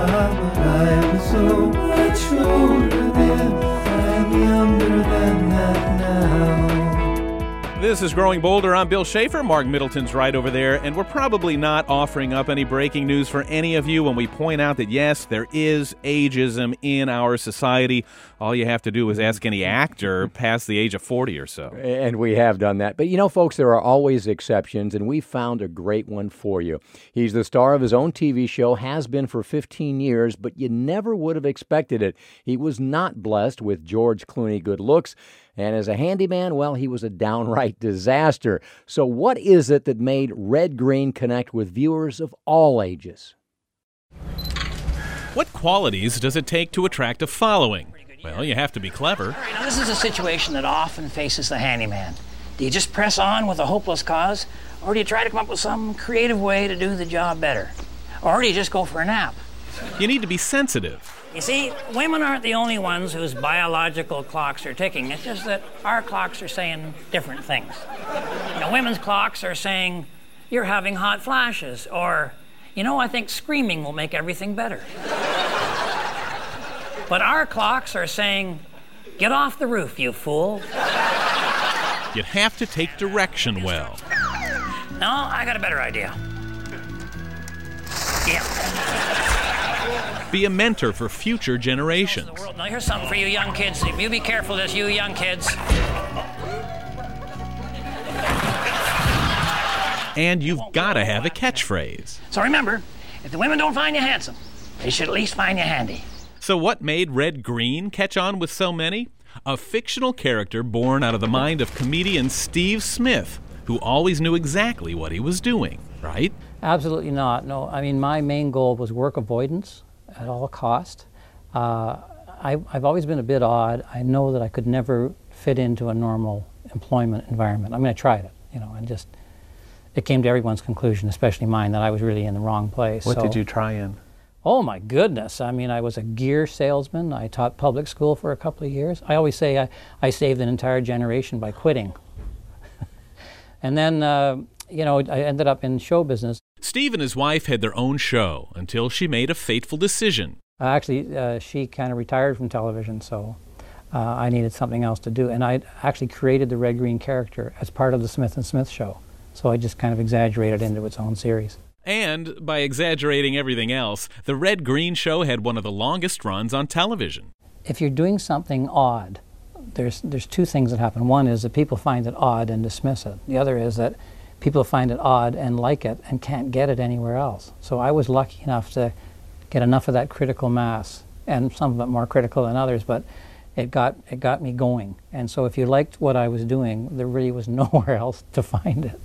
I was so much older This is Growing Bolder. I'm Bill Schaefer. Mark Middleton's right over there, and we're probably not offering up any breaking news for any of you when we point out that yes, there is ageism in our society. All you have to do is ask any actor past the age of 40 or so. And we have done that. But you know, folks, there are always exceptions, and we found a great one for you. He's the star of his own TV show, has been for 15 years, but you never would have expected it. He was not blessed with George Clooney good looks. And as a handyman, well, he was a downright disaster. So, what is it that made Red Green connect with viewers of all ages? What qualities does it take to attract a following? Well, you have to be clever. All right, now this is a situation that often faces the handyman. Do you just press on with a hopeless cause, or do you try to come up with some creative way to do the job better? Or do you just go for a nap? You need to be sensitive. You see, women aren't the only ones whose biological clocks are ticking. It's just that our clocks are saying different things. You know, women's clocks are saying, you're having hot flashes, or, you know, I think screaming will make everything better. but our clocks are saying, get off the roof, you fool. You have to take direction well. No, I got a better idea. Yeah. Be a mentor for future generations. Now here's something for you young kids. You be careful, this you young kids. And you've got to have a catchphrase. So remember, if the women don't find you handsome, they should at least find you handy. So, what made Red Green catch on with so many? A fictional character born out of the mind of comedian Steve Smith, who always knew exactly what he was doing, right? Absolutely not. No, I mean, my main goal was work avoidance at all cost. Uh, I, I've always been a bit odd. I know that I could never fit into a normal employment environment. I mean, I tried it, you know, and just it came to everyone's conclusion, especially mine, that I was really in the wrong place. What So- did you try in? Oh my goodness! I mean, I was a gear salesman. I taught public school for a couple of years. I always say I, I saved an entire generation by quitting. and then, uh, you know, I ended up in show business. Steve and his wife had their own show until she made a fateful decision. Uh, actually, uh, she kind of retired from television, so uh, I needed something else to do. And I actually created the Red Green character as part of the Smith and Smith show. So I just kind of exaggerated into its own series. And by exaggerating everything else, the Red Green Show had one of the longest runs on television. If you're doing something odd, there's there's two things that happen. One is that people find it odd and dismiss it. The other is that people find it odd and like it and can't get it anywhere else. So I was lucky enough to get enough of that critical mass, and some of it more critical than others, but it got it got me going. And so if you liked what I was doing, there really was nowhere else to find it.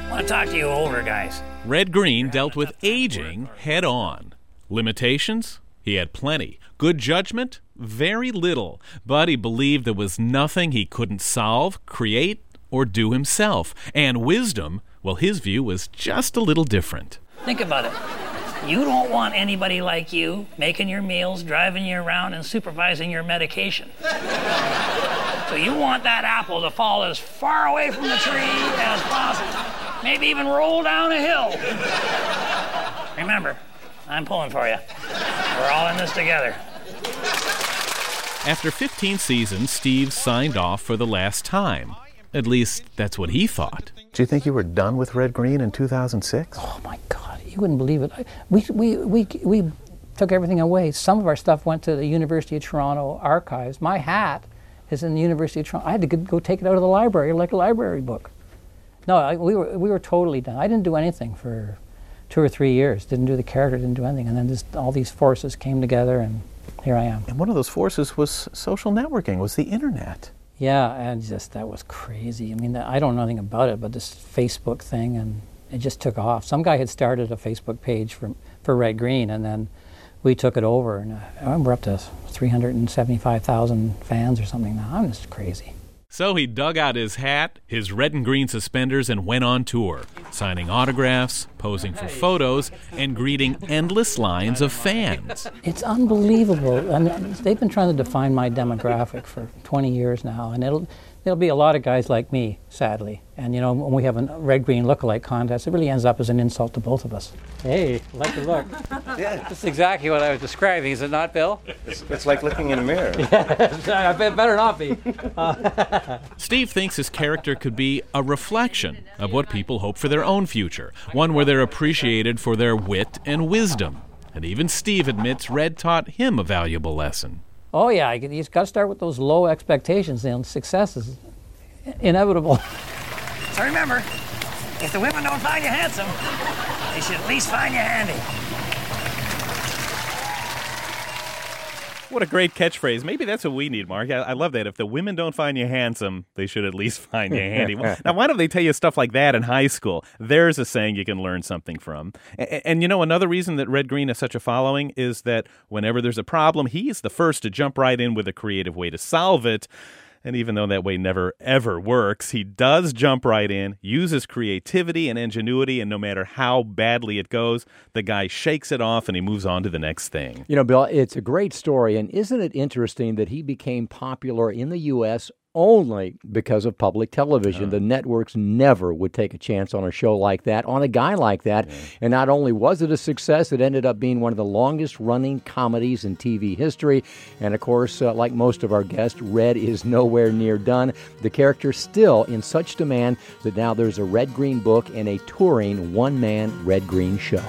I want to talk to you older guys. Red Green dealt with aging head on. Limitations? He had plenty. Good judgment? Very little. But he believed there was nothing he couldn't solve, create, or do himself. And wisdom, well, his view was just a little different. Think about it. You don't want anybody like you making your meals, driving you around, and supervising your medication. so you want that apple to fall as far away from the tree as possible. Maybe even roll down a hill. Remember, I'm pulling for you. We're all in this together. After 15 seasons, Steve signed off for the last time. At least, that's what he thought. Do you think you were done with Red Green in 2006? Oh my God, you wouldn't believe it. We, we, we, we took everything away. Some of our stuff went to the University of Toronto archives. My hat is in the University of Toronto. I had to go- go take it out of the library like a library book. No, I, we, were, we were totally done. I didn't do anything for two or three years. Didn't do the character, didn't do anything. And then just all these forces came together, and here I am. And one of those forces was social networking, was the internet. Yeah, and just that was crazy. I mean, I don't know anything about it, but this Facebook thing, and it just took off. Some guy had started a Facebook page for for Red Green, and then we took it over, and uh, we're up to 375,000 fans or something now. I'm just crazy. So he dug out his hat, his red and green suspenders, and went on tour, signing autographs, posing for photos, and greeting endless lines of fans. It's unbelievable. I mean, they've been trying to define my demographic for 20 years now, and it'll there'll be a lot of guys like me, sadly. And you know, when we have a red green look-alike contest, it really ends up as an insult to both of us. Hey, like the look. Yeah, That's exactly what I was describing, is it not, Bill? it's, it's like looking in a mirror. I bet better not be. Steve thinks his character could be a reflection of what people hope for their own future, one where they're appreciated for their wit and wisdom. And even Steve admits Red taught him a valuable lesson. Oh yeah, you have got to start with those low expectations, and success is inevitable. So remember, if the women don't find you handsome, they should at least find you handy. What a great catchphrase. Maybe that's what we need, Mark. I, I love that. If the women don't find you handsome, they should at least find you handy. now, why don't they tell you stuff like that in high school? There's a saying you can learn something from. And, and you know, another reason that Red Green has such a following is that whenever there's a problem, he's the first to jump right in with a creative way to solve it. And even though that way never ever works, he does jump right in, uses creativity and ingenuity, and no matter how badly it goes, the guy shakes it off and he moves on to the next thing. You know, Bill, it's a great story. And isn't it interesting that he became popular in the U.S. only because of public television? The networks never would take a chance on a show like that, on a guy like that. And not only was it a success, it ended up being one of the longest running comedies in TV history. And of course, uh, like most of our guests, Red is nowhere near done. The character still in such demand that now there's a Red Green book and a touring one man Red Green show.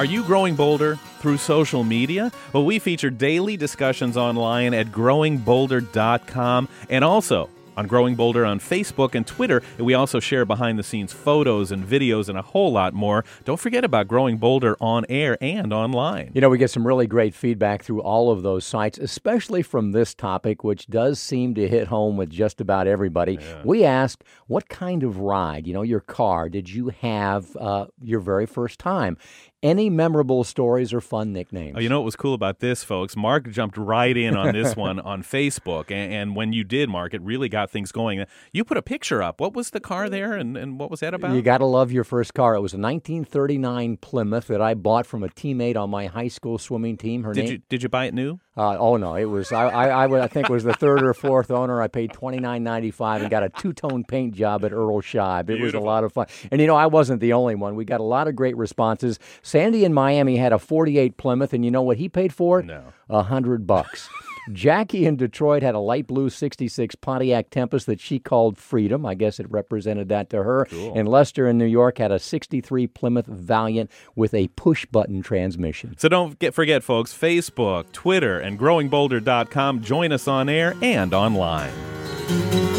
Are you growing bolder through social media? Well, we feature daily discussions online at growingbolder.com and also on Growing Bolder on Facebook and Twitter. And we also share behind the scenes photos and videos and a whole lot more. Don't forget about Growing Bolder on air and online. You know, we get some really great feedback through all of those sites, especially from this topic, which does seem to hit home with just about everybody. We asked, what kind of ride, you know, your car, did you have uh, your very first time? Any memorable stories or fun nicknames? Oh, you know what was cool about this, folks? Mark jumped right in on this one on Facebook. And, and when you did, Mark, it really got things going. You put a picture up. What was the car there and, and what was that about? You got to love your first car. It was a 1939 Plymouth that I bought from a teammate on my high school swimming team. Her did name, you did you buy it new? Uh, oh no, it was I, I I I think it was the third or fourth owner. I paid twenty nine ninety five and got a two tone paint job at Earl Scheib. It was a lot of fun, and you know I wasn't the only one. We got a lot of great responses. Sandy in Miami had a forty eight Plymouth, and you know what he paid for? No. a hundred bucks. Jackie in Detroit had a light blue 66 Pontiac Tempest that she called Freedom. I guess it represented that to her. And Lester in New York had a 63 Plymouth Valiant with a push button transmission. So don't get, forget, folks, Facebook, Twitter, and growingbolder.com. Join us on air and online.